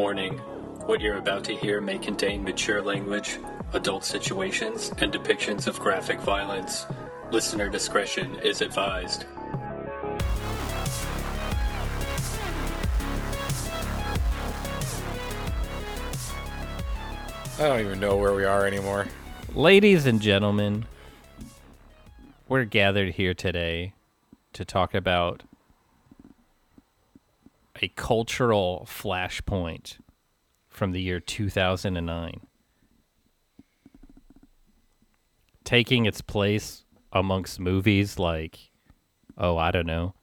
Warning What you're about to hear may contain mature language, adult situations, and depictions of graphic violence. Listener discretion is advised. I don't even know where we are anymore. Ladies and gentlemen, we're gathered here today to talk about a cultural flashpoint from the year 2009. Taking its place amongst movies like, oh, I don't know,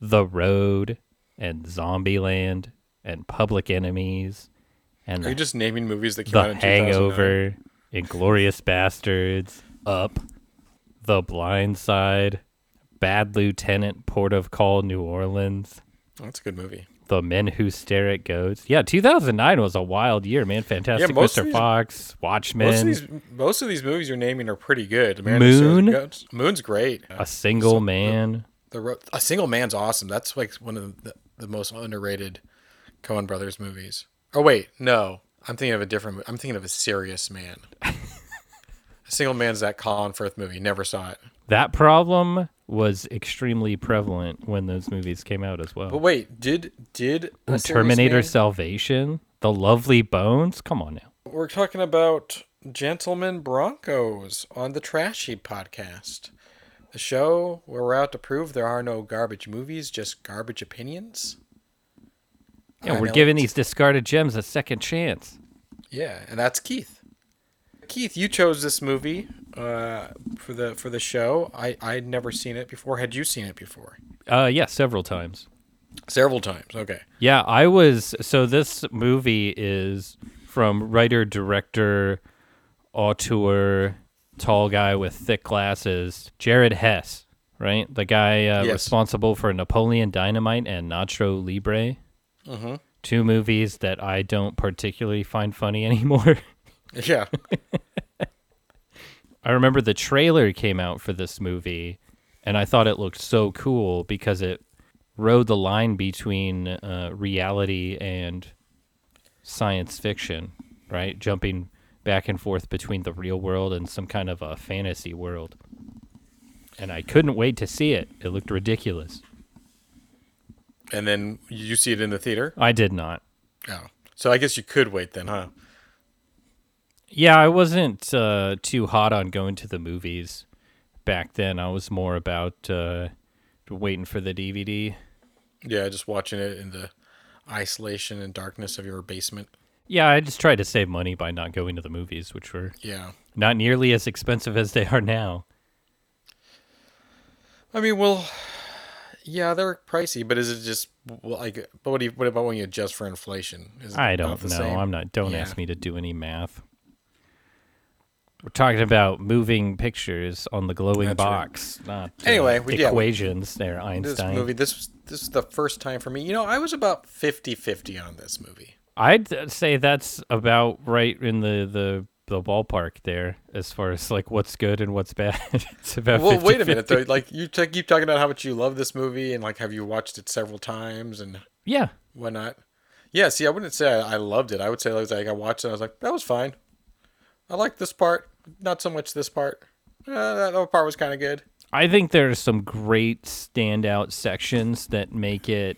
The Road and Zombieland and Public Enemies and Are you just naming movies that came the out in 2009? Hangover, Inglourious Basterds, Up, The Blind Side, Bad Lieutenant, Port of Call, New Orleans, that's a good movie. The Men Who Stare at Goats. Yeah, 2009 was a wild year, man. Fantastic most of Mr. these- Fox, Watchmen, Most of these, most of these movies you're naming are pretty good. Man, Moon? Who Stares at Goats- Moon's great. A Single Man. The Ro- A Single Man's awesome. That's like one of the, the most underrated Coen Brothers movies. Oh wait, no, I'm thinking of a different. I'm thinking of a Serious Man. a Single Man's that Colin Firth movie. Never saw it. That problem was extremely prevalent when those movies came out as well. But wait, did did Terminator Man- Salvation, The Lovely Bones. Come on now. We're talking about Gentlemen Broncos on the Trash Heap podcast. The show where we're out to prove there are no garbage movies, just garbage opinions. Yeah, I we're giving these discarded gems a second chance. Yeah, and that's Keith. Keith, you chose this movie uh, for the for the show. I I'd never seen it before. Had you seen it before? Uh, yeah, several times. Several times. Okay. Yeah, I was. So this movie is from writer, director, auteur, tall guy with thick glasses, Jared Hess, right? The guy uh, Yes. responsible for Napoleon Dynamite and Nacho Libre. Mm-hmm. Two movies that I don't particularly find funny anymore. Yeah. I remember the trailer came out for this movie, and I thought it looked so cool because it rode the line between uh, reality and science fiction, right? Jumping back and forth between the real world and some kind of a fantasy world. And I couldn't wait to see it. It looked ridiculous. and then you see it in the theater. I did not. Oh. So I guess you could wait then, huh? Yeah, I wasn't uh, too hot on going to the movies back then. I was more about uh, waiting for the DVD. Yeah, just watching it in the isolation and darkness of your basement. Yeah, I just tried to save money by not going to the movies, which were Yeah. not nearly as expensive as they are now. I mean, well, yeah, they're pricey, but is it just like? But what do you? What about when you adjust for inflation? Is I don't know. same? I'm not. Don't Yeah. ask me to do any math. We're talking about moving pictures on the glowing That's right. box, not uh, Anyway, we- yeah, we- equations. there, This Einstein. movie, this was this is the first time for me. You know, I was about 50-50 on this movie. I'd uh, say that's about right in the the the ballpark there, as far as like what's good and what's bad. it's about. Well, wait a 50-50. minute though. Like you t- keep talking about how much you love this movie and like have you watched it several times and Yeah, whatnot. Yeah, see, I wouldn't say I, I loved it. I would say like, like I watched it. I was like, that was fine. I like this part, not so much this part. Uh, that other part was kind of good. I think there's some great standout sections that make it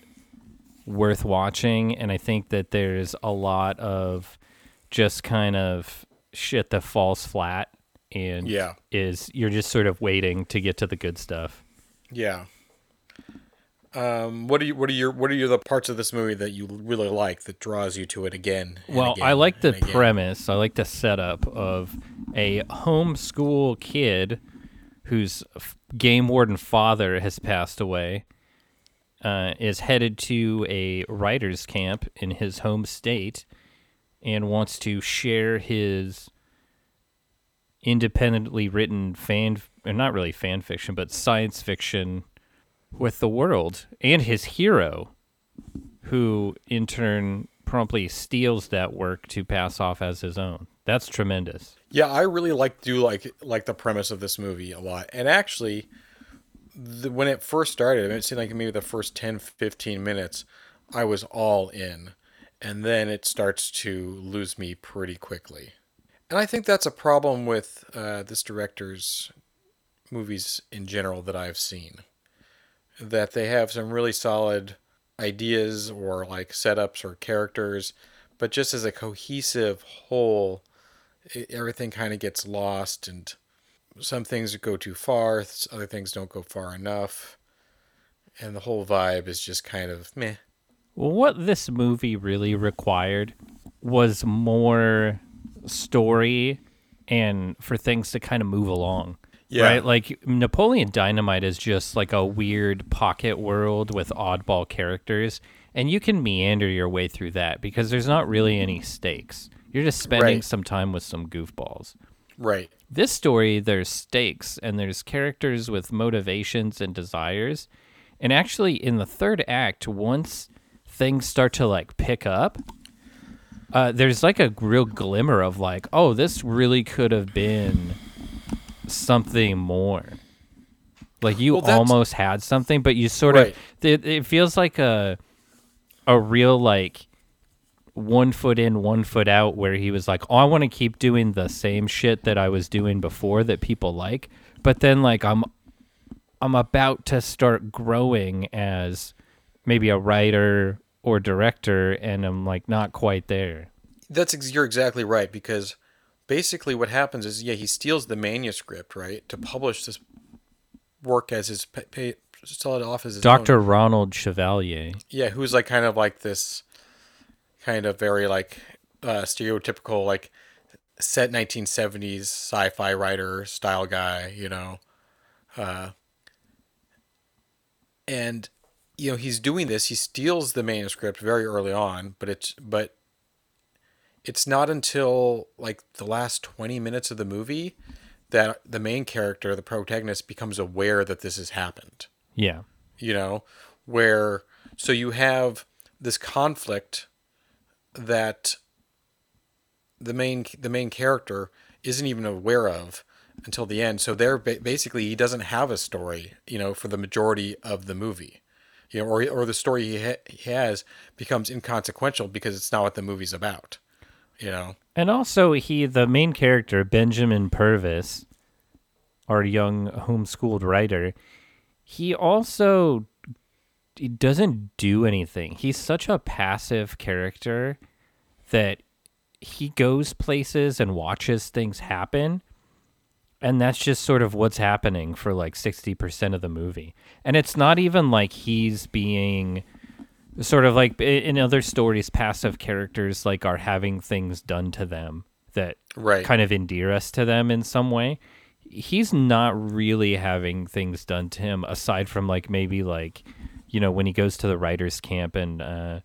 worth watching, and I think that there's a lot of just kind of shit that falls flat and Yeah. is you're just sort of waiting to get to the good stuff. Yeah. Um, what are you? What are your? What are your the parts of this movie that you really like that draws you to it again? Well, again I like the premise. I like the setup of a homeschool kid whose game warden father has passed away, uh, is headed to a writer's camp in his home state and wants to share his independently written fan, or not really fan fiction, but science fiction with the world and his hero who in turn promptly steals that work to pass off as his own. That's tremendous. Yeah, I really like do like like the premise of this movie a lot. And actually, the, when it first started, it seemed like maybe the first 10, 15 minutes, I was all in. and then it starts to lose me pretty quickly. And I think that's a problem with uh, this director's movies in general that I've seen. That they have some really solid ideas or like setups or characters, but just as a cohesive whole, it, everything kind of gets lost and some things go too far, other things don't go far enough. And the whole vibe is just kind of meh. What this movie really required was more story and for things to kind of move along. Yeah. Right? Like Napoleon Dynamite is just like a weird pocket world with oddball characters. And you can meander your way through that because there's not really any stakes. You're just spending Right. some time with some goofballs. Right. This story, there's stakes and there's characters with motivations and desires. And actually, in the third act, once things start to like pick up, uh, there's like a real glimmer of like, oh, this really could have been something more. Like you Well, almost had something, but you sort of it, it feels like a a real like one foot in, one foot out, where he was like, "Oh, I want to keep doing the same shit that I was doing before that people like," but then like I'm I'm about to start growing as maybe a writer or director, and I'm like not quite there. That's ex- you're exactly right because basically what happens is yeah he steals the manuscript right to publish this work as his pay, pay sell it off as his own. Doctor Ronald Chevalier. yeah who's like kind of like this kind of very like uh, stereotypical like set 1970s sci-fi writer style guy you know uh, and you know he's doing this he steals the manuscript very early on but it's but it's not until like the last 20 minutes of the movie that the main character the protagonist becomes aware that this has happened Yeah. you know, where so you have this conflict that the main the main character isn't even aware of until the end. So there, basically, he doesn't have a story, you know, for the majority of the movie, you know, or or the story he, ha- he has becomes inconsequential because it's not what the movie's about, you know. And also, he, the main character, Benjamin Purvis, our young homeschooled writer, he also he doesn't do anything. He's such a passive character that he goes places and watches things happen. And that's just sort of what's happening for like 60% of the movie. And it's not even like he's being sort of like in other stories passive characters like are having things done to them that Right. kind of endear us to them in some way he's not really having things done to him aside from like maybe like you know when he goes to the writers camp and uh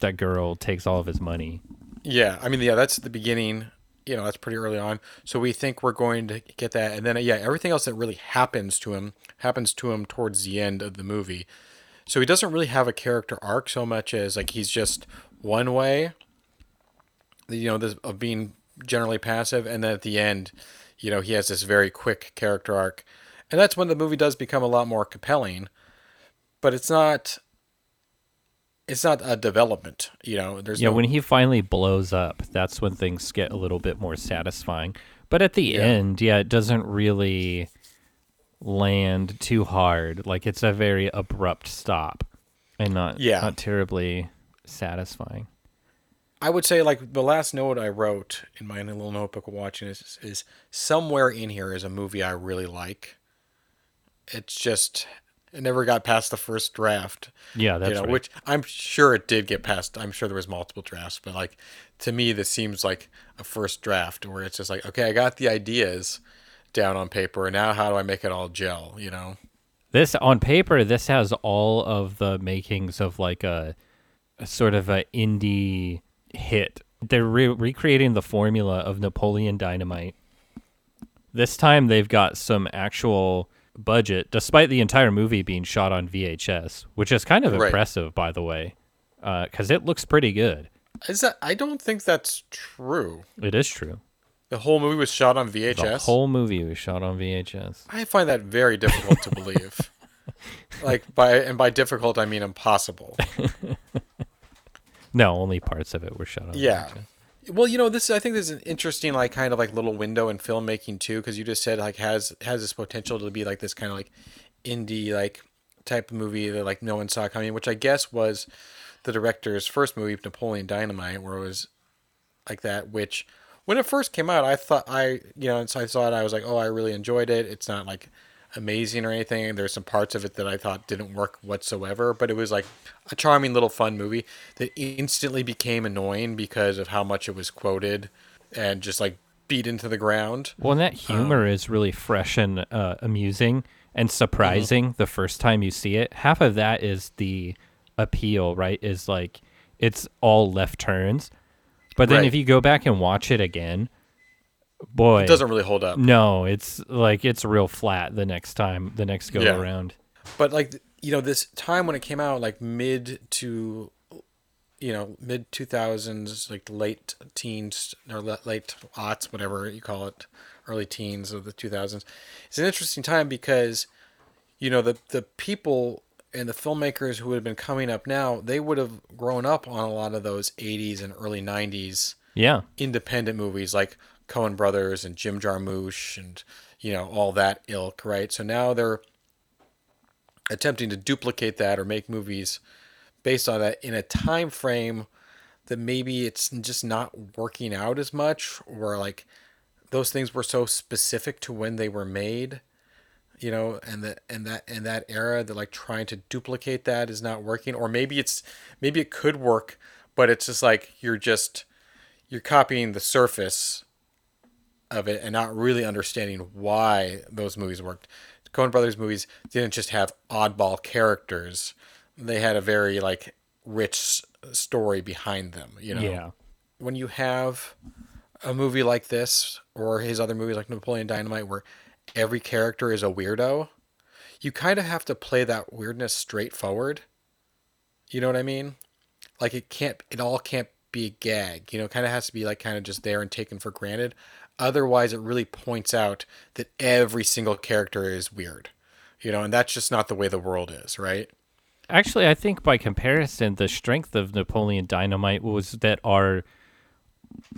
that girl takes all of his money Yeah, I mean, yeah, that's the beginning. You know, that's pretty early on. So we think we're going to get that, and then yeah, everything else that really happens to him happens to him towards the end of the movie. So he doesn't really have a character arc so much as like he's just one way. You know, this of being generally passive, and then at the end, you know, he has this very quick character arc, and that's when the movie does become a lot more compelling. But it's not. It's not a development, you know. There's yeah no, when he finally blows up that's when things get a little bit more satisfying but at the Yeah. end yeah it doesn't really land too hard like it's a very abrupt stop and not Yeah. not terribly satisfying I would say like the last note I wrote in my little notebook of watching is is somewhere in here is a movie I really like. It's just it never got past the first draft. yeah that's you know, right. which I'm sure it did get past. I'm sure there was multiple drafts, but like to me this seems like a first draft where it's just like, okay, I got the ideas down on paper, and now how do I make it all gel, you know? This on paper, this has all of the makings of like a, a sort of a indie hit. They're re- recreating the formula of Napoleon Dynamite. This time they've got some actual budget, despite the entire movie being shot on VHS, which is kind of Right. impressive, by the way, uh, because it looks pretty good. Is that I don't think that's true. It is true. The whole movie was shot on VHS. The whole movie was shot on VHS. I find that very difficult to believe. like by and by difficult I mean impossible. No, only parts of it were shot on. Yeah. location. Well, you know, this I think this is an interesting like kind of like little window in filmmaking too, because you just said like has has this potential to be like this kind of like indie like type of movie that like no one saw coming, which I guess was the director's first movie, Napoleon Dynamite, where it was like that. Which when it first came out, I thought I you know, and so I saw it, I was like, oh, I really enjoyed it. It's not like amazing or anything. There's some parts of it that I thought didn't work whatsoever, but it was like a charming little fun movie that instantly became annoying because of how much it was quoted and just like beat into the ground. Well, and that humor is really fresh and uh, amusing and surprising the first time you see it. Half of that is the appeal, right? Is like it's all left turns. But then Right. if you go back and watch it again, boy, It doesn't really hold up. no, it's like it's real flat the next time, the next go Yeah. around. But like you know, this time when it came out, like mid to you know mid two thousands, like late teens or late aughts, whatever you call it, early teens of the two thousands. It's an interesting time because you know the the people and the filmmakers who would have been coming up now, they would have grown up on a lot of those '80s and early '90s Yeah. independent movies like Coen Brothers and Jim Jarmusch and you know all that ilk, right? So now they're attempting to duplicate that or make movies based on that in a time frame that maybe it's just not working out as much or like those things were so specific to when they were made you know and that and that and that era that like trying to duplicate that is not working or maybe it's maybe it could work but it's just like you're just you're copying the surface of it and not really understanding why those movies worked. Coen Brothers movies didn't just have oddball characters; they had a very like rich story behind them. You know, Yeah. when you have a movie like this or his other movies like Napoleon Dynamite, where every character is a weirdo, you kind of have to play that weirdness straightforward. You know what I mean? Like it can't, it all can't be a gag. You know, it kind of has to be like kind of just there and taken for granted. Otherwise, it really points out that every single character is weird. You know, and that's just not the way the world is, right? Actually, I think by comparison, the strength of Napoleon Dynamite was that our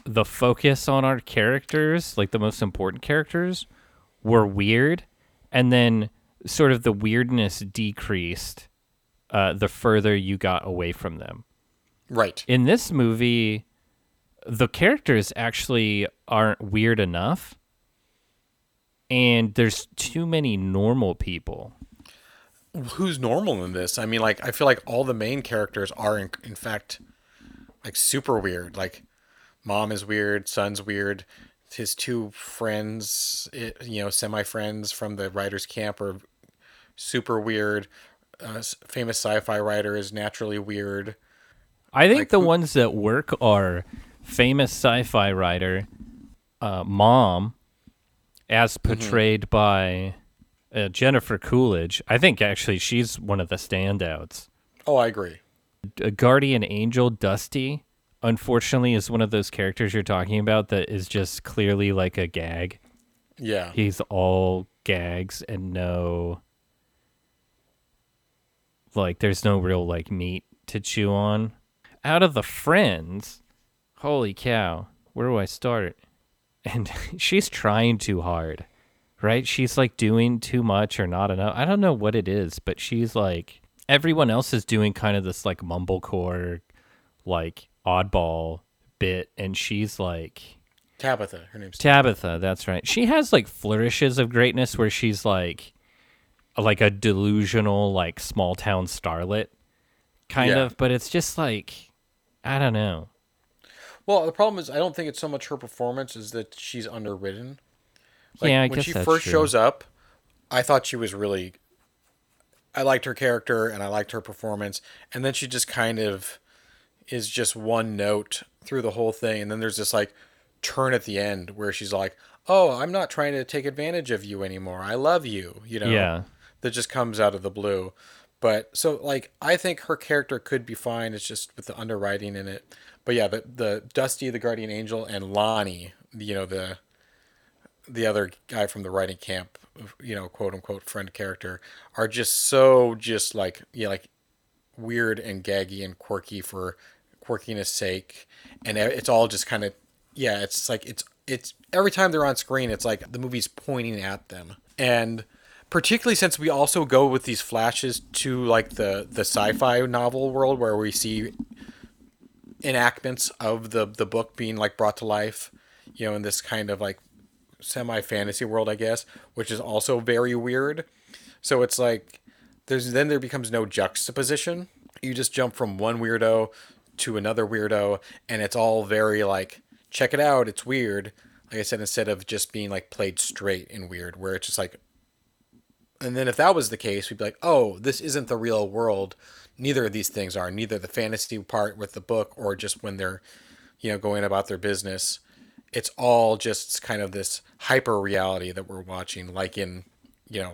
the focus on our characters, like the most important characters, were weird, and then sort of the weirdness decreased uh, the further you got away from them. Right. In this movie, the characters actually aren't weird enough, and there's too many normal people. who's normal in this? I mean, like I feel like all the main characters are in, in fact like super weird. Like mom is weird, son's weird. His two friends, you know, semi friends from the writers' camp are super weird. Uh, famous sci-fi writer is naturally weird. I think Like the who- ones that work are famous sci-fi writer, uh, mom, as Mm-hmm. portrayed by uh, Jennifer Coolidge. I think actually she's one of the standouts. Oh, I agree. A guardian angel, Dusty, unfortunately, is one of those characters you're talking about that is just clearly like a gag. Yeah. He's all gags and no like there's no real like meat to chew on. Out of the friends, holy cow, where do I start? And she's trying too hard. Right? She's like doing too much or not enough. I don't know what it is, but she's like everyone else is doing kind of this like mumblecore like oddball bit and she's like Tabitha, her name's Tabitha, that's right. She has like flourishes of greatness where she's like like a delusional like small town starlet kind Yeah. of, but it's just like I don't know. Well, the problem is I don't think it's so much her performance as that she's underwritten. Like, Yeah, I when she first true. shows up, I thought she was really. I liked her character and I liked her performance, and then she just kind of is just one note through the whole thing, and then there's this like turn at the end where she's like, "Oh, I'm not trying to take advantage of you anymore. I love you," you know. Yeah. That just comes out of the blue. But so like I think her character could be fine. It's just with the underwriting in it. But yeah, the the Dusty, the Guardian Angel, and Lonnie, you know the the other guy from the writing camp, you know, quote unquote friend character, are just so just like yeah, like weird and gaggy and quirky for quirkiness sake, and it's all just kind of yeah. It's like it's it's every time they're on screen, it's like the movie's pointing at them, and particularly since we also go with these flashes to like the the sci-fi novel world where we see enactments of the the book being like brought to life, you know, in this kind of like semi fantasy world, I guess, which is also very weird. So it's like there's then there becomes no juxtaposition. You just jump from one weirdo to another weirdo, and it's all very like check it out, it's weird. Like I said, instead of just being like played straight and weird, where it's just like and then if that was the case, we'd be like, oh, this isn't the real world. Neither of these things are. Neither the fantasy part with the book or just when they're, you know, going about their business. It's all just kind of this hyper reality that we're watching, like in, you know,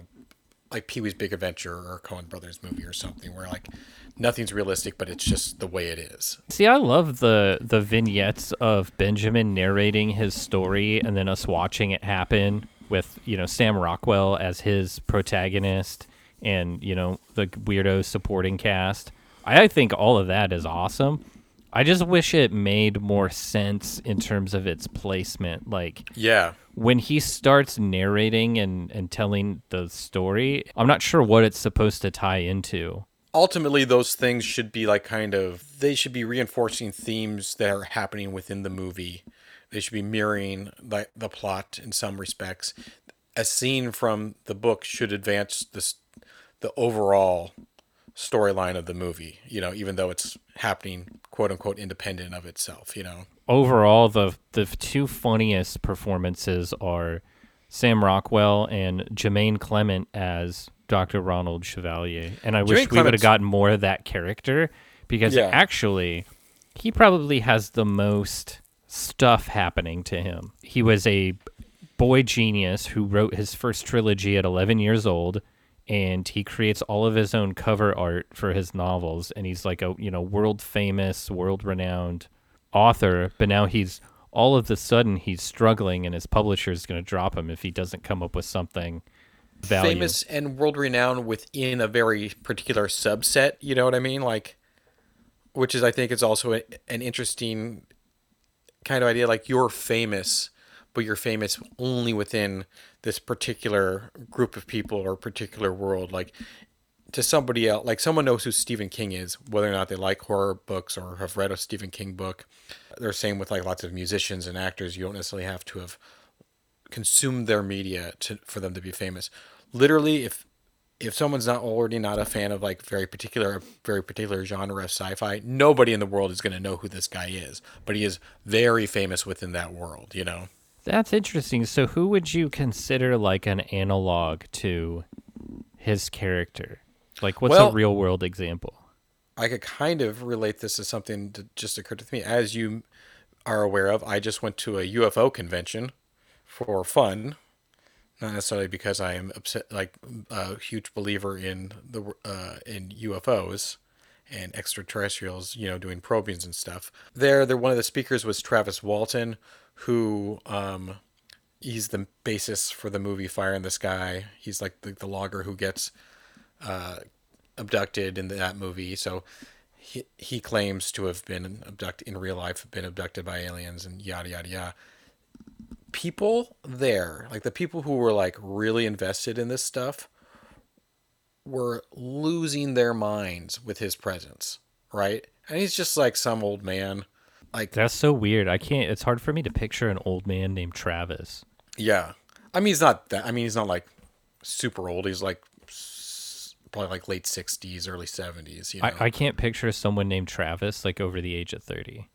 like Pee Wee's Big Adventure or Coen Brothers movie or something, where like nothing's realistic, but it's just the way it is. See, I love the the vignettes of Benjamin narrating his story and then us watching it happen with you know Sam Rockwell as his protagonist and you know the weirdo supporting cast. I think all of that is awesome. I just wish it made more sense in terms of its placement. Like, yeah, when he starts narrating and, and telling the story, I'm not sure what it's supposed to tie into. Ultimately, those things should be like kind of, they should be reinforcing themes that are happening within the movie. They should be mirroring the, the plot in some respects. A scene from the book should advance this, the overall storyline of the movie, you know, even though it's happening quote unquote independent of itself, you know. Overall the the two funniest performances are Sam Rockwell and Jermaine Clement as Dr. Ronald Chevalier. And I wish we would have gotten more of that character because yeah. actually he probably has the most stuff happening to him. He was a boy genius who wrote his first trilogy at 11 years old and he creates all of his own cover art for his novels and he's like a you know world famous world renowned author but now he's all of the sudden he's struggling and his publisher is going to drop him if he doesn't come up with something value. famous and world renowned within a very particular subset you know what i mean? Like which is i think is also a, an interesting kind of idea like you're famous but you're famous only within this particular group of people or particular world. Like to somebody else like someone knows who stephen king is whether or not they like horror books or have read a stephen king book. They're the same with like lots of musicians and actors. You don't necessarily have to have consumed their media to for them to be famous literally if if someone's not already not a fan of like very particular very particular genre of sci-fi nobody in the world is going to know who this guy is but he is very famous within that world you know that's interesting. So, who would you consider like an analog to his character? Like, what's well, a real world example? I could kind of relate this to something that just occurred to me. As you are aware of, I just went to a UFO convention for fun, not necessarily because I am upset, like a huge believer in the uh, in UFOs and extraterrestrials, you know, doing probings and stuff. There, there one of the speakers was Travis Walton, who um, he's the basis for the movie Fire in the Sky. He's like the, the logger who gets uh, abducted in that movie. So he he claims to have been abducted in real life, been abducted by aliens, and yada yada yada. People there, like the people who were like really invested in this stuff, were losing their minds with his presence, right? And he's just like some old man like that's so weird. I can't. It's hard for me to picture an old man named Travis. Yeah, I mean he's not that. I mean he's not like super old. He's like probably like late sixties, early seventies. You know? I, I can't picture someone named Travis like over the age of thirty.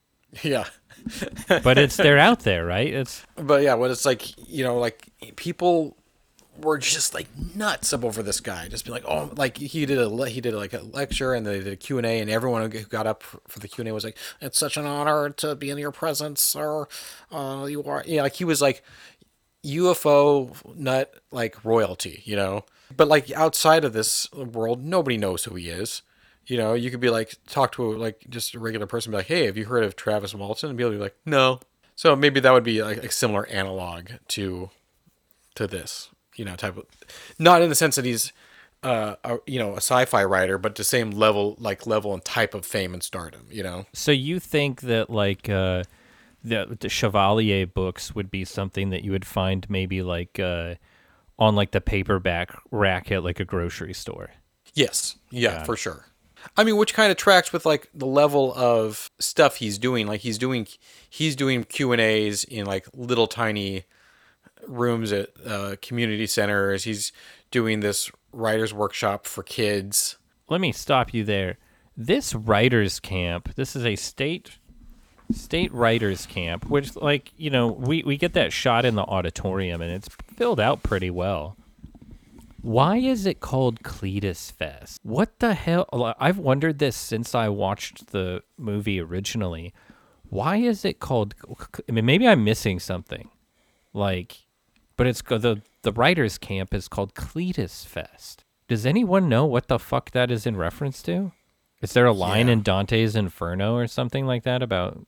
Yeah, but it's they're out there, right? It's but yeah, what it's like you know like people were just like nuts up over this guy. Just be like, oh, like he did a he did like a lecture and they did a Q and everyone who got up for the Q and A was like, it's such an honor to be in your presence, sir. Uh, you are, yeah, like he was like UFO nut like royalty, you know. But like outside of this world, nobody knows who he is. You know, you could be like talk to a, like just a regular person, be like, hey, have you heard of Travis Walton? And be able to be like, no. So maybe that would be like a similar analog to to this you know, type of, not in the sense that he's uh, a, you know, a sci-fi writer, but the same level, like level and type of fame and stardom. You know. So you think that like uh, the the Chevalier books would be something that you would find maybe like uh, on like the paperback rack at like a grocery store? Yes. Yeah, for sure. I mean, which kind of tracks with like the level of stuff he's doing. Like he's doing, he's doing Q and A's in like little tiny rooms at uh, community centers. He's doing this writers workshop for kids. Let me stop you there. This writers camp, this is a state state writers camp, which like, you know, we, we get that shot in the auditorium and it's filled out pretty well. Why is it called Cletus Fest? What the hell? I've wondered this since I watched the movie originally. Why is it called? I mean, maybe I'm missing something. Like, but it's the the writers' camp is called Cletus Fest. Does anyone know what the fuck that is in reference to? Is there a line Yeah. in Dante's Inferno or something like that about?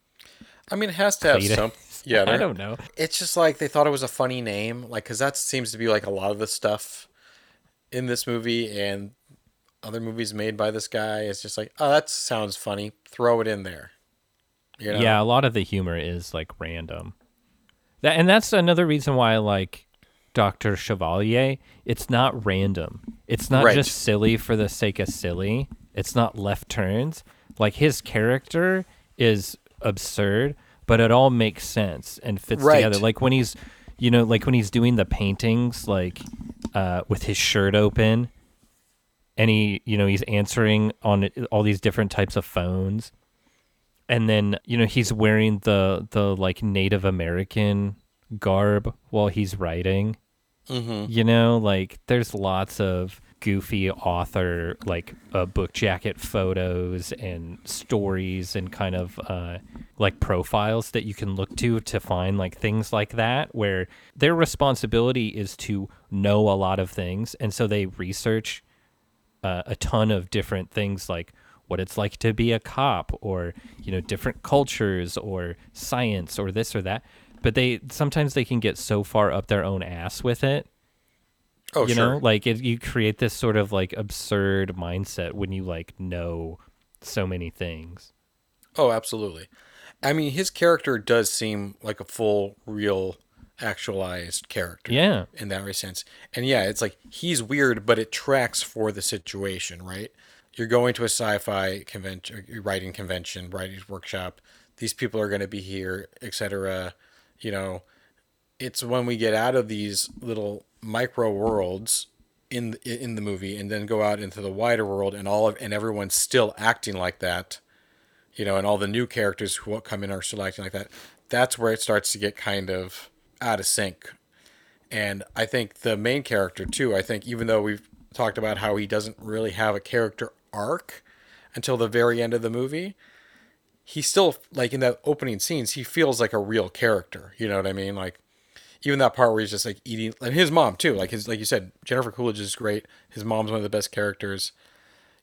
I mean, it has to have Cletus? some. Yeah, I don't know. It's just like they thought it was a funny name, like because that seems to be like a lot of the stuff in this movie and other movies made by this guy. It's just like, oh, that sounds funny. Throw it in there. You know? Yeah, a lot of the humor is like random. That and that's another reason why I like Doctor Chevalier. It's not random. It's not Right. just silly for the sake of silly. It's not left turns. Like his character is absurd, but it all makes sense and fits Right. together. Like when he's, you know, like when he's doing the paintings, like uh, with his shirt open, and he, you know, he's answering on all these different types of phones and then you know he's wearing the the like Native American garb while he's writing. Mm-hmm. You know, like there's lots of goofy author like uh, book jacket photos and stories and kind of uh, like profiles that you can look to to find like things like that where their responsibility is to know a lot of things. And so they research uh, a ton of different things like what it's like to be a cop or you know different cultures or science or this or that. But they sometimes they can get so far up their own ass with it Oh, you sure. know like it, you create this sort of like absurd mindset when you like know so many things Oh, absolutely. I mean, his character does seem like a full, real, actualized character. yeah In that sense. And yeah, it's like he's weird, but it tracks for the situation, right? You're going to a sci-fi convention, uh, writing convention, writing workshop. These people are going to be here, etc. You know, it's when we get out of these little micro worlds in in the movie and then go out into the wider world and all of and everyone's still acting like that you know, and all the new characters who come in are still acting like that. That's where it starts to get kind of out of sync. And I think the main character too. I think even though we've talked about how he doesn't really have a character arc until the very end of the movie, he still like in the opening scenes, he feels like a real character. You know what I mean? Like even that part where he's just like eating, and his mom too. Like his, like you said, Jennifer Coolidge is great. His mom's one of the best characters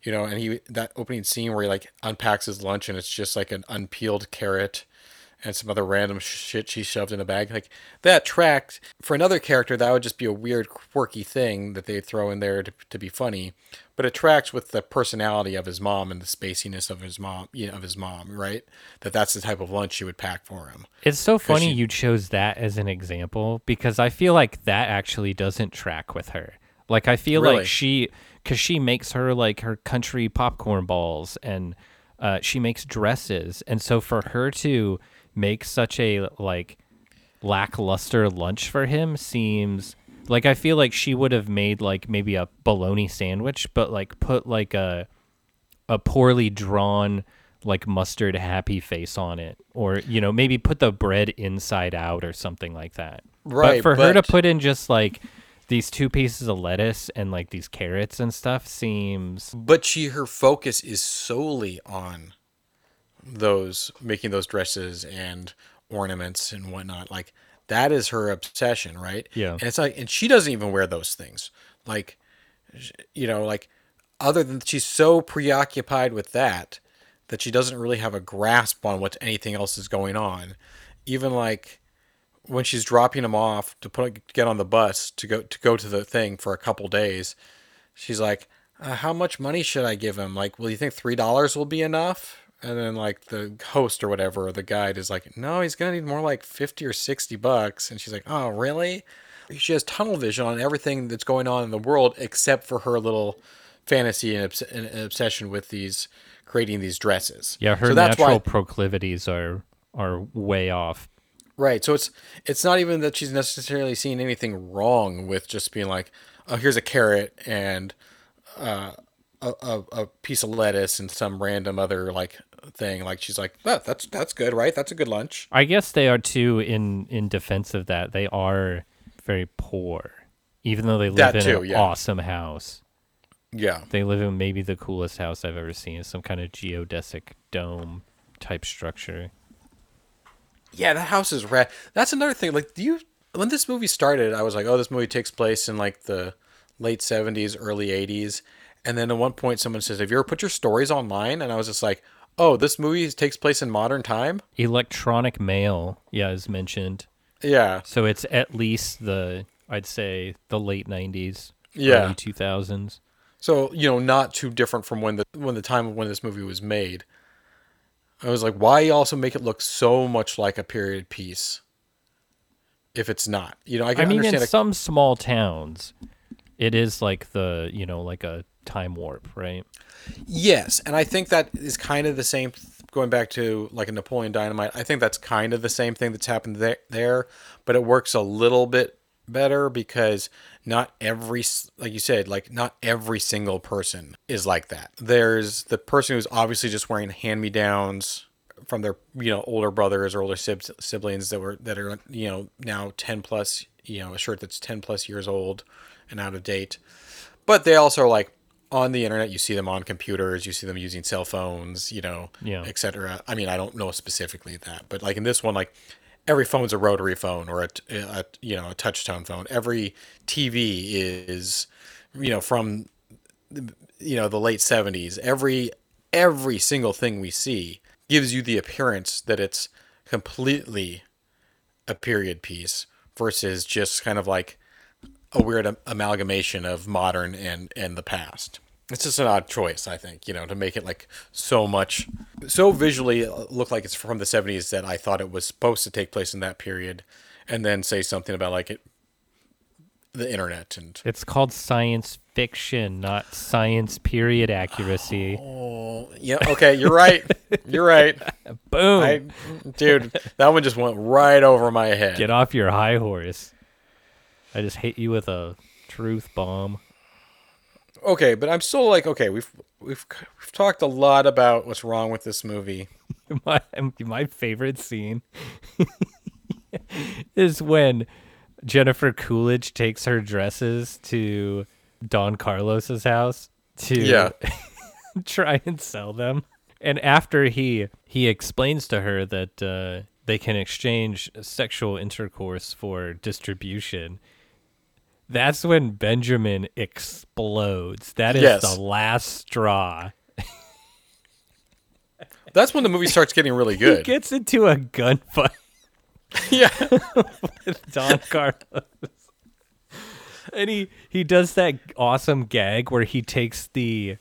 you know and he that opening scene where he like unpacks his lunch and it's just like an unpeeled carrot and some other random shit she shoved in a bag. Like that tracked for another character that would just be a weird quirky thing that they throw in there to, to be funny. But it tracks with the personality of his mom and the spaciness of his mom you know of his mom right? That that's the type of lunch she would pack for him. It's so funny she- you chose that as an example because i feel like that actually doesn't track with her. Like i feel Really? like she because she makes her like her country popcorn balls and uh, she makes dresses. And so for her to make such a like lackluster lunch for him seems like i feel like she would have made like maybe a bologna sandwich but like put like a a poorly drawn like mustard happy face on it. Or you know maybe put the bread inside out or something like that. Right, but for her to put in just like these two pieces of lettuce and like these carrots and stuff seems but she her focus is solely on those making those dresses and ornaments and whatnot like that is her obsession right Yeah. and it's like and she doesn't even wear those things like you know like other than she's so preoccupied with that that she doesn't really have a grasp on what anything else is going on even like when she's dropping him off to put get on the bus to go to go to the thing for a couple days she's like, uh, "How much money should I give him? Like, will you think three dollars will be enough?" And then like the host or whatever, or the guide is like, "No, he's gonna need more like fifty or sixty bucks." And she's like, "Oh, really?" She has tunnel vision on everything that's going on in the world except for her little fantasy and, obs- and obsession with these creating these dresses. Yeah, her so that's natural why proclivities are are way off. Right. So it's it's not even that she's necessarily seeing anything wrong with just being like, oh, here's a carrot and uh, a, a a piece of lettuce and some random other like thing. Like she's like, oh, that's that's good, right? That's a good lunch. I guess they are too in in defense of that. They are very poor, even though they live That in too, an yeah. awesome house. Yeah. They live in maybe the coolest house I've ever seen. Some kind of geodesic dome type structure. Yeah, that house is rad. That's another thing. Like, do you when this movie started, I was like, oh, this movie takes place in like the late seventies, early eighties, and then at one point someone says, "Have you ever put your stories online?" And I was just like, oh, this movie takes place in modern time. Electronic mail, yeah, is mentioned. Yeah. So it's at least the I'd say the late nineties, Yeah. early two thousands. So you know, not too different from when the when the time of when this movie was made. I was like, why also make it look so much like a period piece? If it's not, you know, I I can mean, in a- some small towns, it is like the you know like a time warp, right? yes, and I think that is kind of the same. Going back to like a Napoleon Dynamite, I think that's kind of the same thing that's happened there, there, but it works a little bit better because not every, like you said, like not every single person is like that. There's the person who's obviously just wearing hand me downs from their you know older brothers or older siblings that were that are you know now 10 plus you know a shirt that's 10 plus years old and out of date but they also are like on the internet you see them on computers you see them using cell phones you know Yeah. etc i mean i don't know specifically that but like in this one like every phone's a rotary phone or a, a- you know a touch tone phone. Every tv is you know from you know the late 70s every every single thing we see gives you the appearance that it's completely a period piece versus just kind of like a weird amalgamation of modern and and the past it's just an odd choice i think you know to make it like so much so visually uh, look like it's from the 70s that i thought it was supposed to take place in that period and then say something about like it the internet and It's called science fiction, not science period accuracy. oh yeah okay you're right you're right Boom! I, dude, that one just went right over my head. Get off your high horse. I just hit you with a truth bomb. Okay, but I'm still like, okay, we've we've we've talked a lot about what's wrong with this movie. my my favorite scene is when Jennifer Coolidge takes her dresses to Don Carlos's house to Yeah. try and sell them. And after he he explains to her that uh, they can exchange sexual intercourse for distribution. That's when Benjamin explodes. That is Yes. the last straw. That's when the movie starts getting really good. He gets into a gunfight. yeah, with Don Carlos. And he he does that awesome gag where he takes the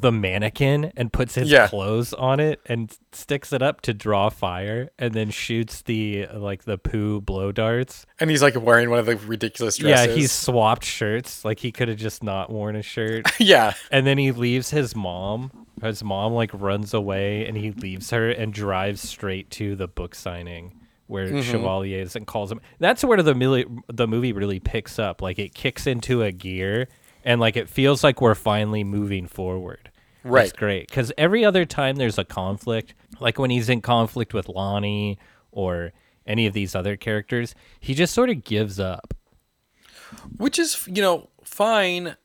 the mannequin and puts his Yeah. clothes on it and sticks it up to draw fire and then shoots the like the poo blow darts. and he's like wearing one of the ridiculous dresses. Yeah, he's swapped shirts. Like he could have just not worn a shirt. yeah, and then he leaves his mom. His mom like runs away and he leaves her and drives straight to the book signing where mm-hmm. Chevalier is and calls him. That's where the mili- the movie really picks up. Like it kicks into a gear and like it feels like we're finally moving forward. Right. It's great cuz every other time there's a conflict, like when he's in conflict with Lonnie or any of these other characters, he just sort of gives up. which is you know fine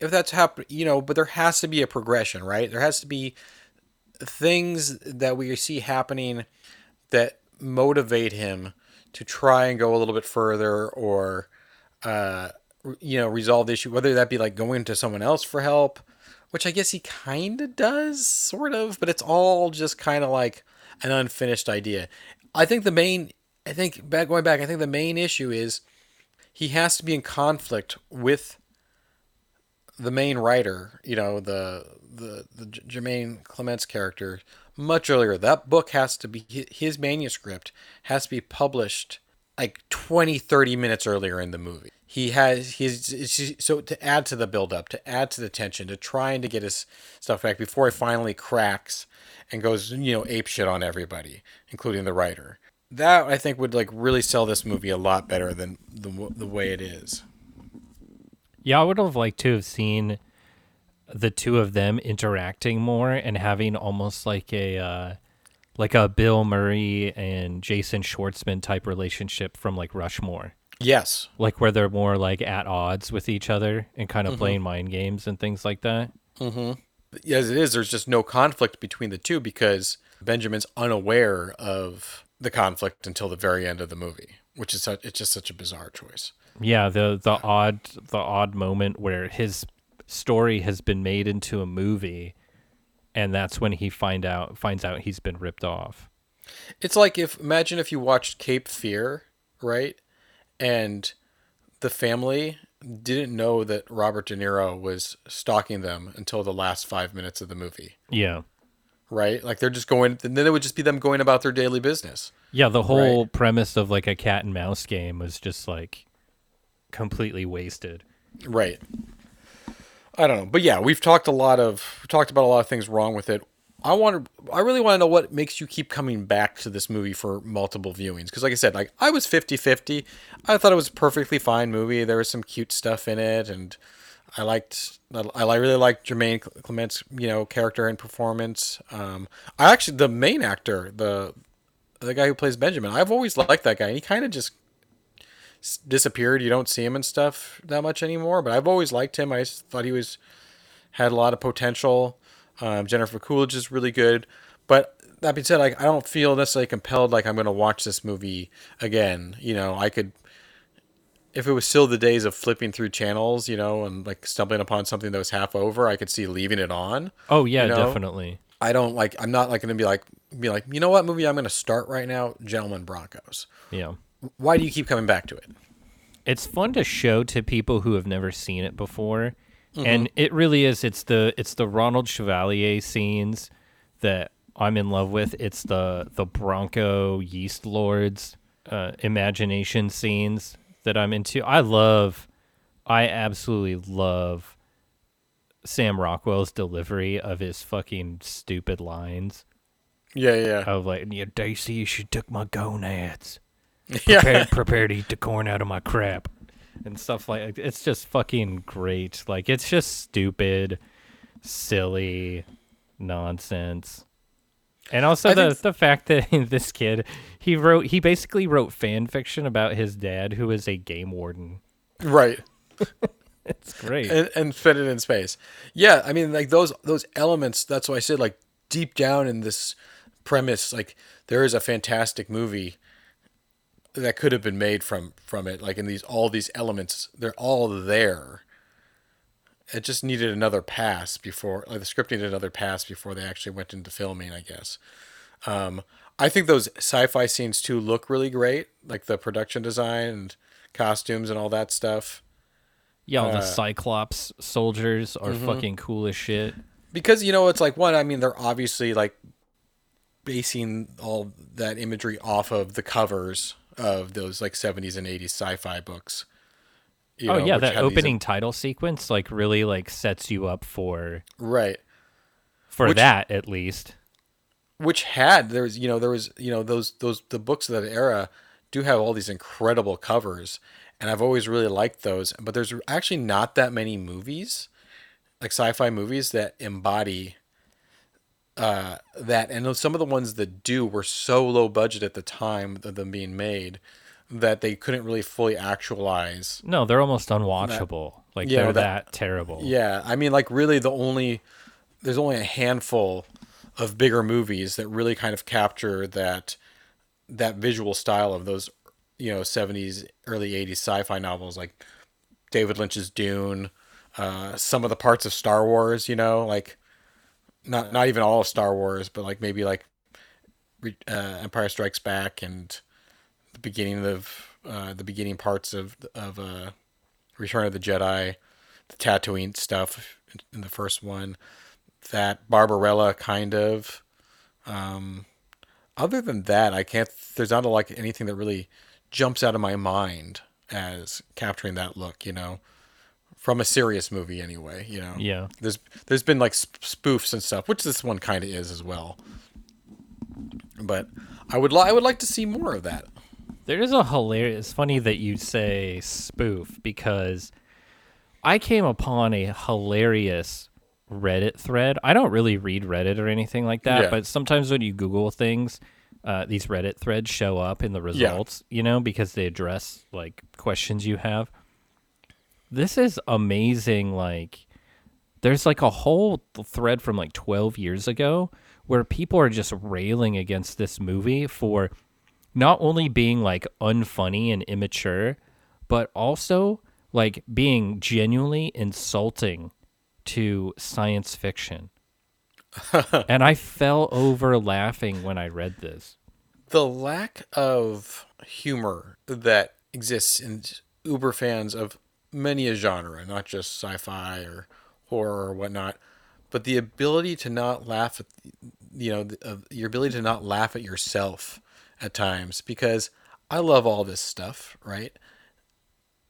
if that's happen. You know, but there has to be a progression, right? There has to be things that we see happening that motivate him to try and go a little bit further or uh you know resolve the issue whether that be like going to someone else for help which i guess he kind of does sort of but it's all just kind of like an unfinished idea i think the main i think back going back i think the main issue is he has to be in conflict with the main writer, you know, the the the Jermaine Clements character, much earlier. That book has to be his manuscript has to be published like 20 30 minutes earlier in the movie. He has he's so to add to the buildup, to add to the tension, to trying to get his stuff back before he finally cracks and goes, you know, ape shit on everybody, including the writer. That I think would like really sell this movie a lot better than the the way it is. Yeah, I would have liked to have seen the two of them interacting more and having almost like a uh, like a Bill Murray and Jason Schwartzman type relationship from like Rushmore. Yes. Like where they're more like at odds with each other and kind of playing mind games and things like that. Mm-hmm. As it is, there's just no conflict between the two because Benjamin's unaware of the conflict until the very end of the movie, which is such, it's just such a bizarre choice. Yeah, the the odd the odd moment where his story has been made into a movie and that's when he find out finds out he's been ripped off. It's like if imagine if you watched Cape Fear, right? And the family didn't know that Robert De Niro was stalking them until the last five minutes of the movie, Yeah. right? Like they're just going, and then it would just be them going about their daily business. Yeah, the whole premise of like a cat and mouse game was just like completely wasted. Right. I don't know, but yeah, we've talked a lot of talked about a lot of things wrong with it. I want to, I really want to know what makes you keep coming back to this movie for multiple viewings. Because, like I said, like I was 50-50. I thought it was a perfectly fine movie. There was some cute stuff in it, and I liked, I really liked Jermaine Clement's, you know, character and performance. Um, I actually, the main actor, the the guy who plays Benjamin, I've always liked that guy. And he kind of just disappeared. You don't see him and stuff that much anymore. But I've always liked him. I thought he was had a lot of potential. Um, Jennifer Coolidge is really good. But that being said, like I don't feel necessarily compelled. Like I'm going to watch this movie again. You know, I could. If it was still the days of flipping through channels, you know, and like stumbling upon something that was half over, I could see leaving it on. Oh yeah, You know? definitely. I don't like. I'm not like going to be like be like, you know what movie I'm going to start right now? Gentlemen Broncos. Yeah. Why do you keep coming back to it? It's fun to show to people who have never seen it before. And it really is it's the it's the Ronald Chevalier scenes that I'm in love with. It's the the Bronco Yeast Lords uh, imagination scenes that I'm into. I love I absolutely love Sam Rockwell's delivery of his fucking stupid lines Yeah, yeah, of like, yeah, Daisy, she took my gonads. yeah. Prepare, prepare to eat the corn out of my crap. And stuff like it's just fucking great. Like it's just stupid, silly nonsense. And also I the think- the fact that this kid he wrote he basically wrote fan fiction about his dad who is a game warden. right. It's great. and, and fit it in space. Yeah, I mean, like those those elements. That's why I said, like deep down in this premise, like there is a fantastic movie that could have been made from from it. Like in these all these elements, they're all there. It just needed another pass before, like the script needed another pass before they actually went into filming. I guess. Um, I think those sci-fi scenes too look really great, like the production design and costumes and all that stuff. yeah, all the uh, Cyclops soldiers are mm-hmm. fucking cool as shit. because you know it's like one i mean they're obviously like basing all that imagery off of the covers of those like 70s and 80s sci-fi books you oh know, yeah, that had these- opening title sequence like really like sets you up for right for Which- that at least. which had there's you know there was you know those those the books of that era do have all these incredible covers and i've always really liked those but there's actually not that many movies like sci-fi movies that embody uh that and some of the ones that do were so low budget at the time of them being made that they couldn't really fully actualize No, they're almost unwatchable. like Yeah, they're that- that, terrible. Yeah, I mean, like really, the only there's only a handful of bigger movies that really kind of capture that that visual style of those, you know, '70s, early '80s sci-fi novels, like David Lynch's Dune, uh, some of the parts of Star Wars. You know, like not not even all of Star Wars, but like maybe like uh, Empire Strikes Back and the beginning of uh, the beginning parts of of uh, Return of the Jedi, the Tatooine stuff in the first one, that Barbarella kind of. Um, other than that, I can't. There's not a, like anything that really jumps out of my mind as capturing that look. You know, from a serious movie anyway. You know. Yeah. There's there's been like sp- spoofs and stuff, which this one kind of is as well. But I would li- I would like to see more of that. There is a hilarious. Funny that you say spoof because I came upon a hilarious Reddit thread. I don't really read Reddit or anything like that, Yeah. but sometimes when you Google things, uh, these Reddit threads show up in the results. yeah. You know, because they address like questions you have. This is amazing. Like, there's like a whole thread from like 12 years ago where people are just railing against this movie for not only being like unfunny and immature, but also like being genuinely insulting to science fiction. and I fell over laughing when I read this. the lack of humor that exists in uber fans of many a genre, not just sci-fi or horror or whatnot, but the ability to not laugh at, you know, the, uh, your ability to not laugh at yourself at times because I love all this stuff, right?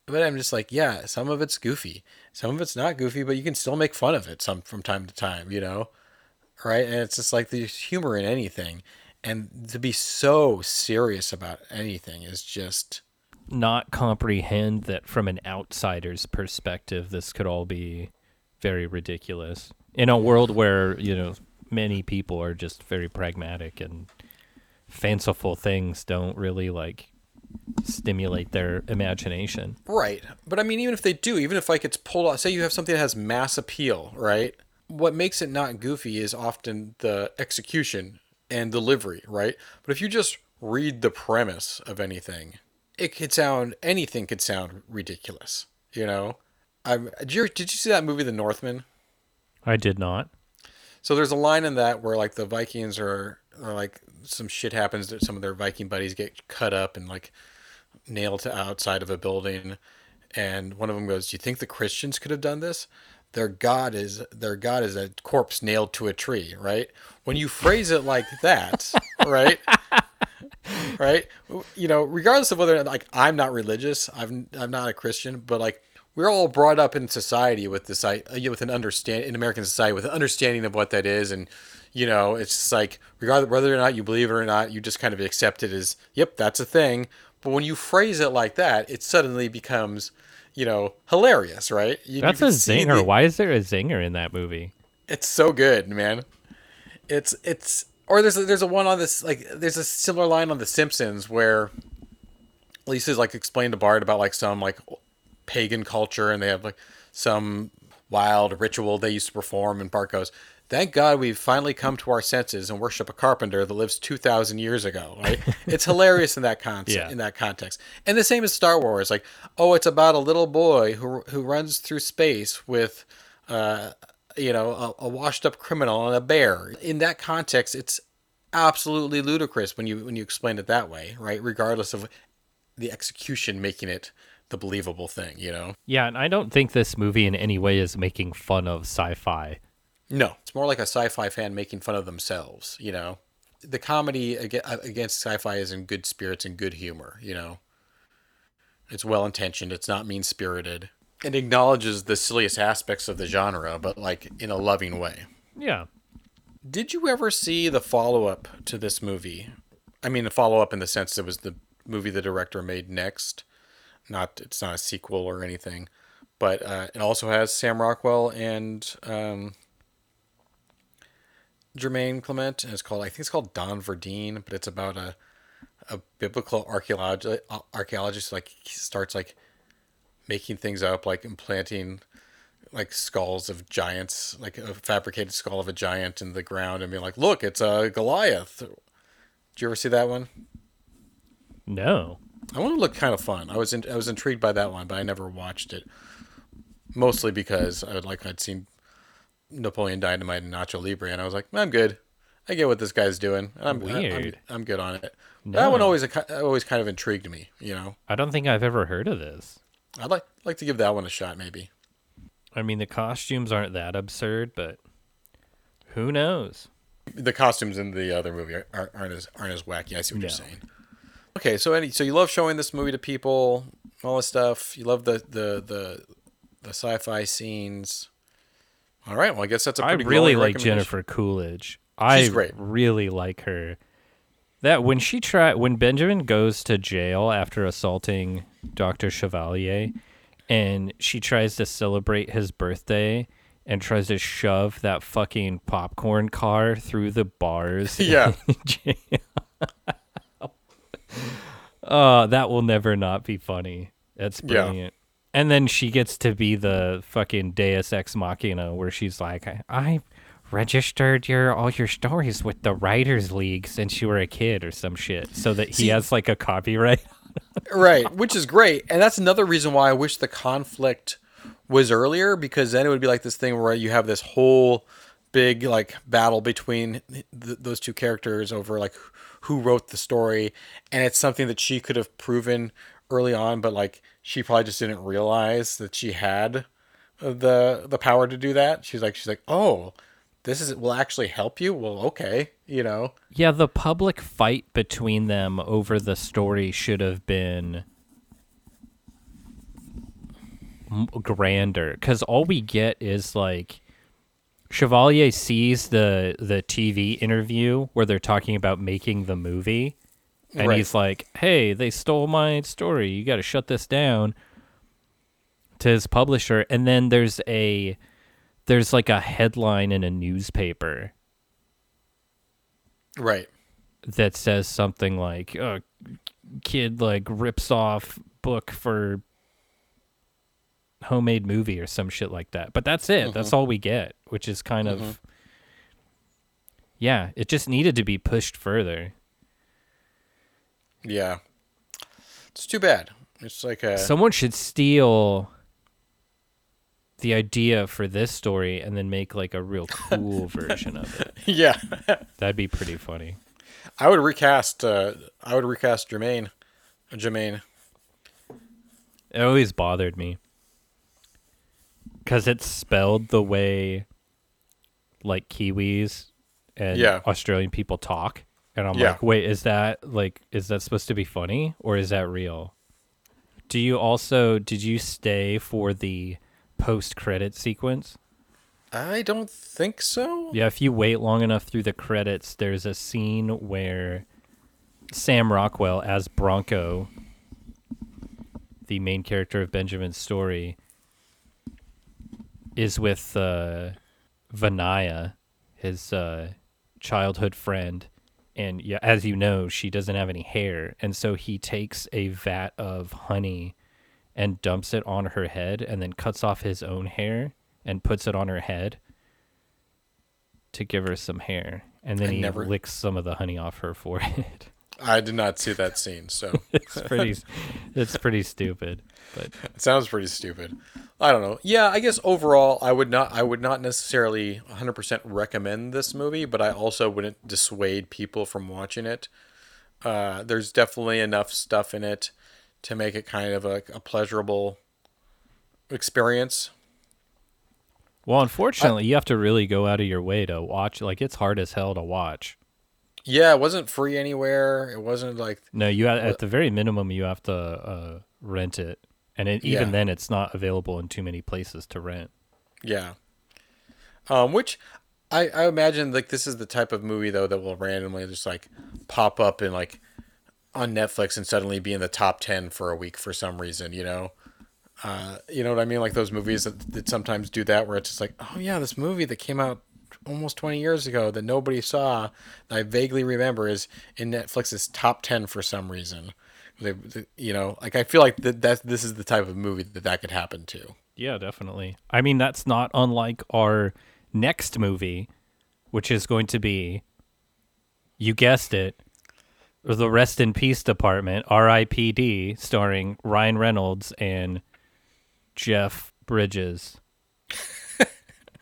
But I'm just like, yeah, some of it's goofy, some of it's not goofy, but you can still make fun of it some from time to time, you know, right? And it's just like there's humor in anything, and to be so serious about anything is just Not comprehend that from an outsider's perspective, this could all be very ridiculous. In a world where, you know, many people are just very pragmatic and fanciful things don't really like stimulate their imagination. Right. But I mean, even if they do, even if like it's pulled off, say you have something that has mass appeal, right? What makes it not goofy is often the execution and delivery, right? But if you just read the premise of anything, it could sound, anything could sound ridiculous, you know? I'm, did, you, did you see that movie, The Northman? I did not. So there's a line in that where like the Vikings are, are like some shit happens that some of their Viking buddies get cut up and like nailed to outside of a building, and one of them goes, "Do you think the Christians could have done this? Their god is their god is a corpse nailed to a tree, right? When you phrase it like that, right? right? You know, regardless of whether like I'm not religious, I'm I'm not a Christian, but like we're all brought up in society with this I uh, with an understand in American society with an understanding of what that is, and you know, it's just like regardless whether or not you believe it or not, you just kind of accept it as yep, that's a thing. But when you phrase it like that, it suddenly becomes, you know, hilarious, right? You, That's you a zinger. the- Why is there a zinger in that movie? it's so good, man. It's it's or there's a, there's a one on this like there's a similar line on The Simpsons where Lisa's like explained to Bart about like some like pagan culture and they have like some wild ritual they used to perform and Bart goes, "Thank God we've finally come to our senses and worship a carpenter that lives 2000 years ago." Right? it's hilarious in that concept Yeah. in that context. And the same as Star Wars like, "Oh, it's about a little boy who who runs through space with uh you know, a, a washed up criminal and a bear. In that context, it's absolutely ludicrous when you when you explain it that way, right? Regardless of the execution making it the believable thing, you know. Yeah, and I don't think this movie in any way is making fun of sci-fi. No, it's more like a sci-fi fan making fun of themselves, you know. The comedy against sci-fi is in good spirits and good humor, you know. It's well intentioned. It's not mean spirited. It acknowledges the silliest aspects of the genre, but like in a loving way. Yeah. Did you ever see the follow up to this movie? I mean, the follow up in the sense it was the movie the director made next. Not it's not a sequel or anything, but uh, it also has Sam Rockwell and um, Jermaine Clement, and it's called I think it's called Don Verdean, but it's about a a biblical archaeologist archaeologist like starts like making things up, like implanting like skulls of giants, like a fabricated skull of a giant in the ground, and being like, "Look, it's a Goliath." Did you ever see that one? No. I want to look kind of fun. I was in, I was intrigued by that one, but I never watched it. Mostly because I would like I'd seen Napoleon Dynamite and Nacho Libre, and I was like, I'm good. I get what this guy's doing. I'm I- I'm- I'm, good on it. That one always always kind of intrigued me. You know, I don't think I've ever heard of this. I'd like like to give that one a shot, maybe. I mean, the costumes aren't that absurd, but who knows? The costumes in the other movie aren't, aren't as aren't as wacky. I see what you're saying. Okay, so any so you love showing this movie to people, all this stuff. You love the the the the sci-fi scenes. All right, well I guess that's a pretty I really like. Jennifer Coolidge. I great. really like her. That when she try when Benjamin goes to jail after assaulting Dr. Chevalier and she tries to celebrate his birthday and tries to shove that fucking popcorn car through the bars. Yeah. jail. oh, that will never not be funny. That's Yeah. brilliant. And then she gets to be the fucking Deus Ex Machina, where she's like, I, I registered your all your stories with the Writers League since you were a kid or some shit, so that he See- has like a copyright. right which is great and that's another reason why i wish the conflict was earlier because then it would be like this thing where you have this whole big like battle between th- those two characters over like who wrote the story and it's something that she could have proven early on but like she probably just didn't realize that she had the the power to do that she's like she's like oh this is will actually help you well okay you know Yeah, the public fight between them over the story should have been grander because all we get is like Chevalier sees the the TV interview where they're talking about making the movie, and Right. he's like, "Hey, they stole my story. You got to shut this down." To his publisher, and then there's a there's like a headline in a newspaper right. that says something like uh, kid like rips off book for homemade movie or some shit like that. But that's it. That's all we get which is kind of yeah it just needed to be pushed further. Yeah. It's too bad. It's like a someone should steal the idea for this story and then make like a real cool version of it yeah that'd be pretty funny I would recast. Uh, I would recast Jermaine. Jermaine. It always bothered me because it's spelled the way like Kiwis and Yeah. Australian people talk, and I'm Yeah. like, wait, is that like is that supposed to be funny or is that real? Do you also did you stay for the post credit sequence? I don't think so. Yeah, if you wait long enough through the credits, there's a scene where Sam Rockwell as Bronco, the main character of Benjamin's story, is with uh, Vanaya, his uh, childhood friend, and yeah, as you know, she doesn't have any hair, and so he takes a vat of honey and dumps it on her head, and then cuts off his own hair and puts it on her head to give her some hair, and then I he never- licks some of the honey off her forehead. I did not see that scene, so it's pretty, it's pretty stupid, but it sounds pretty stupid. I don't know. Yeah, I guess overall, I would not. I would not necessarily 100% recommend this movie, but I also wouldn't dissuade people from watching it. Uh, there's definitely enough stuff in it to make it kind of a, a pleasurable experience. well, unfortunately, you have to really go out of your way to watch. Like it's hard as hell to watch. Yeah, it wasn't free anywhere. It wasn't like No, you ha- at the very minimum you have to uh, rent it, and it, even Yeah. then it's not available in too many places to rent. Yeah. Um, which I, I imagine like this is the type of movie though that will randomly just like pop up in like on Netflix and suddenly be in the top ten for a week for some reason, you know? Uh, you know what I mean? Like those movies that, that sometimes do that where it's just like, oh yeah, this movie that came out almost 20 years ago that nobody saw that I vaguely remember is in Netflix's top 10 for some reason. They, they- you know, like I feel like that, that this is the type of movie that that could happen to. Yeah, definitely. I mean, that's not unlike our next movie, which is going to be, you guessed it, the Rest in Peace Department, R.I.P.D., starring Ryan Reynolds and Jeff Bridges.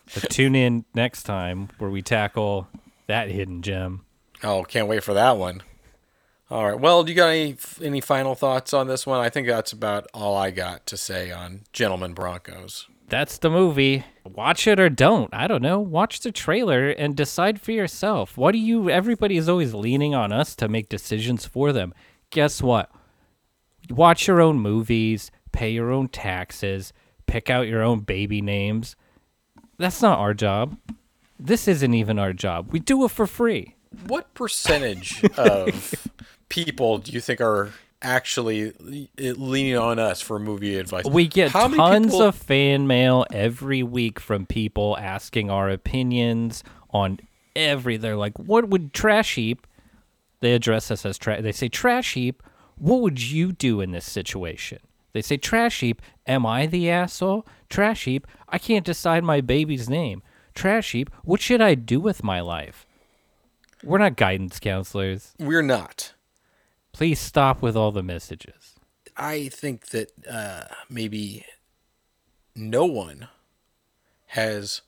so tune in next time where we tackle that hidden gem. Oh, can't wait for that one. All right. Well, do you got any any final thoughts on this one? I think that's about all I got to say on Gentlemen Broncos. That's the movie. Watch it or don't. I don't know. Watch the trailer and decide for yourself. What do you everybody is always leaning on us to make decisions for them. Guess what? Watch your own movies, pay your own taxes, pick out your own baby names. That's not our job. This isn't even our job. We do it for free. What percentage of people do you think are actually eh, leaning on us for movie advice? We get How tons people- of fan mail every week from people asking our opinions on every. They're like, "What would trash heap?" They address us as trash. They say, "Trash heap, what would you do in this situation?" They say, "Trash heap, am I the asshole?" Trash heap, I can't decide my baby's name. Trash heap, what should I do with my life? We're not guidance counselors. We're not. Please stop with all the messages. I think that uh, maybe no one has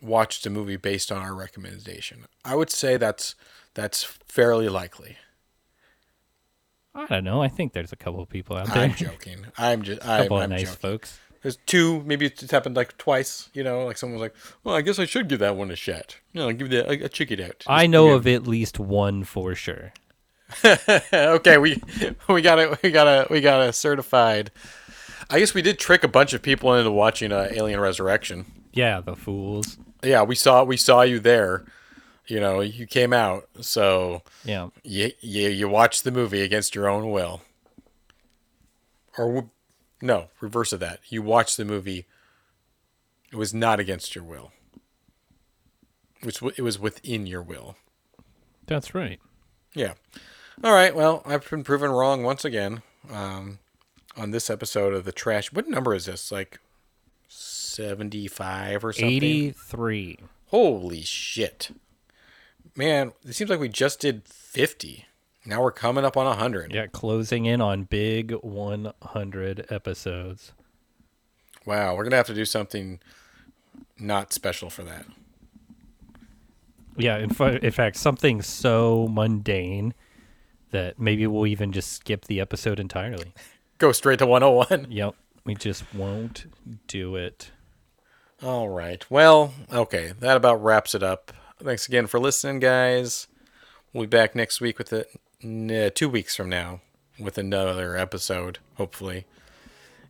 watched a movie based on our recommendation. I would say that's that's fairly likely. I don't know. I think there's a couple of people out there. I'm joking. I'm just a I'm, couple of I'm nice joking. folks. There's two, maybe it's happened like twice. You know, like someone was like, "Well, I guess I should give that one a shot." You know, give that a, a check it out. I know of at least one for sure. okay, we we got it. We got a we got a certified. I guess we did trick a bunch of people into watching uh, Alien Resurrection. Yeah, the fools. Yeah, we saw we saw you there. You know, you came out, so Yeah. you you, you watched the movie against your own will. Or no, reverse of that. You watched the movie. It was not against your will. It was it was within your will. That's right. Yeah. All right. Well, I've been proven wrong once again. Um, on this episode of the trash. What number is this? Like seventy-five or something? 83. Holy shit. Man, it seems like we just did 50. Now we're coming up on 100. Yeah, closing in on big 100 episodes. Wow, we're going to have to do something not special for that. Yeah, in, in fact, something so mundane that maybe we'll even just skip the episode entirely. Go straight to 101. Yep. We just won't do it. All right. Well, okay. That about wraps it up. Thanks again for listening, guys. We'll be back next week with it, n- two weeks from now with another episode, hopefully.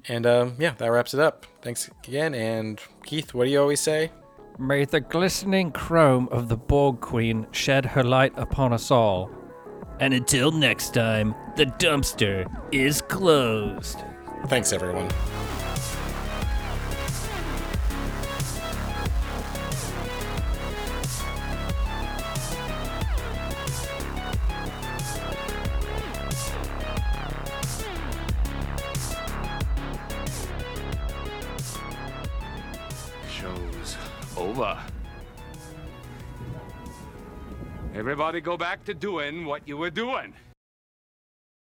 And um, yeah, that wraps it up. Thanks again. And Keith, what do you always say? May the glistening chrome of the Borg Queen shed her light upon us all. And until next time, the dumpster is closed. Thanks, everyone. Everybody go back to doing what you were doing.